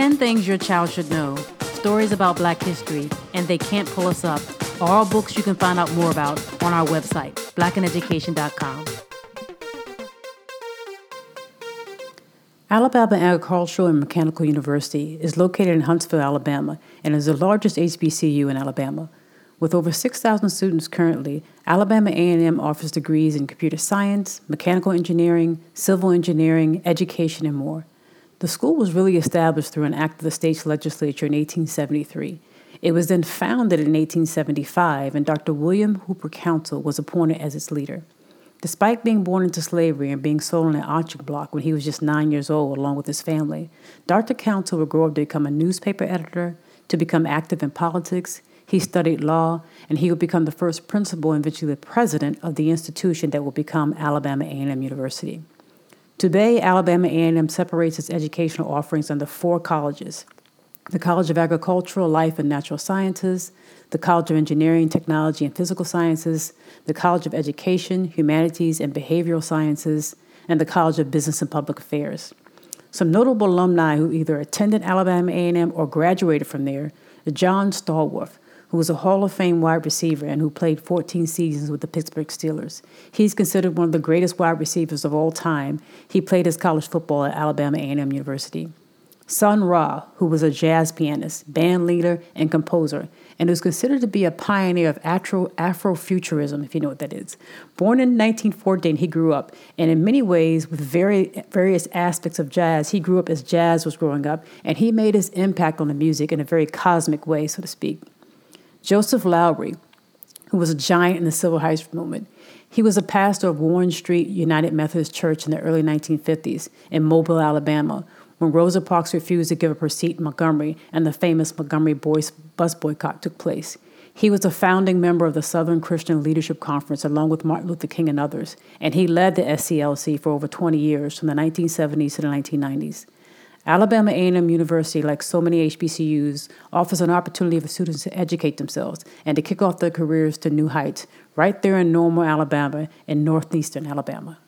10 Things Your Child Should Know, stories about black history, and They Can't Pull Us Up are all books you can find out more about on our website, blackineducation.com. Alabama Agricultural and Mechanical University is located in Huntsville, Alabama, and is the largest HBCU in Alabama. With over 6,000 students currently, Alabama A&M offers degrees in computer science, mechanical engineering, civil engineering, education, and more. The school was really established through an act of the state's legislature in 1873. It was then founded in 1875, and Dr. William Hooper Councill was appointed as its leader. Despite being born into slavery and being sold on an auction block when he was just nine years old, along with his family, Dr. Councill would grow up to become a newspaper editor, to become active in politics. He studied law, and he would become the first principal and eventually the president of the institution that would become Alabama A&M University. Today, Alabama A&M separates its educational offerings under four colleges: the College of Agricultural, Life, and Natural Sciences, the College of Engineering, Technology, and Physical Sciences, the College of Education, Humanities, and Behavioral Sciences, and the College of Business and Public Affairs. Some notable alumni who either attended Alabama A&M or graduated from there John Stallworth, who was a Hall of Fame wide receiver and who played 14 seasons with the Pittsburgh Steelers. He's considered one of the greatest wide receivers of all time. He played his college football at Alabama A&M University. Sun Ra, who was a jazz pianist, band leader, and composer, and who's considered to be a pioneer of Afro, Afrofuturism, if you know what that is. Born in 1914, he grew up, and in many ways, with very, various aspects of jazz, he grew up as jazz was growing up, and he made his impact on the music in a very cosmic way, so to speak. Joseph Lowery, who was a giant in the civil rights movement, he was a pastor of Warren Street United Methodist Church in the early 1950s in Mobile, Alabama, when Rosa Parks refused to give up her seat in Montgomery and the famous Montgomery boys bus boycott took place. He was a founding member of the Southern Christian Leadership Conference along with Martin Luther King and others, and he led the SCLC for over 20 years from the 1970s to the 1990s. Alabama A&M University, like so many HBCUs, offers an opportunity for students to educate themselves and to kick off their careers to new heights right there in Normal, Alabama and northeastern Alabama.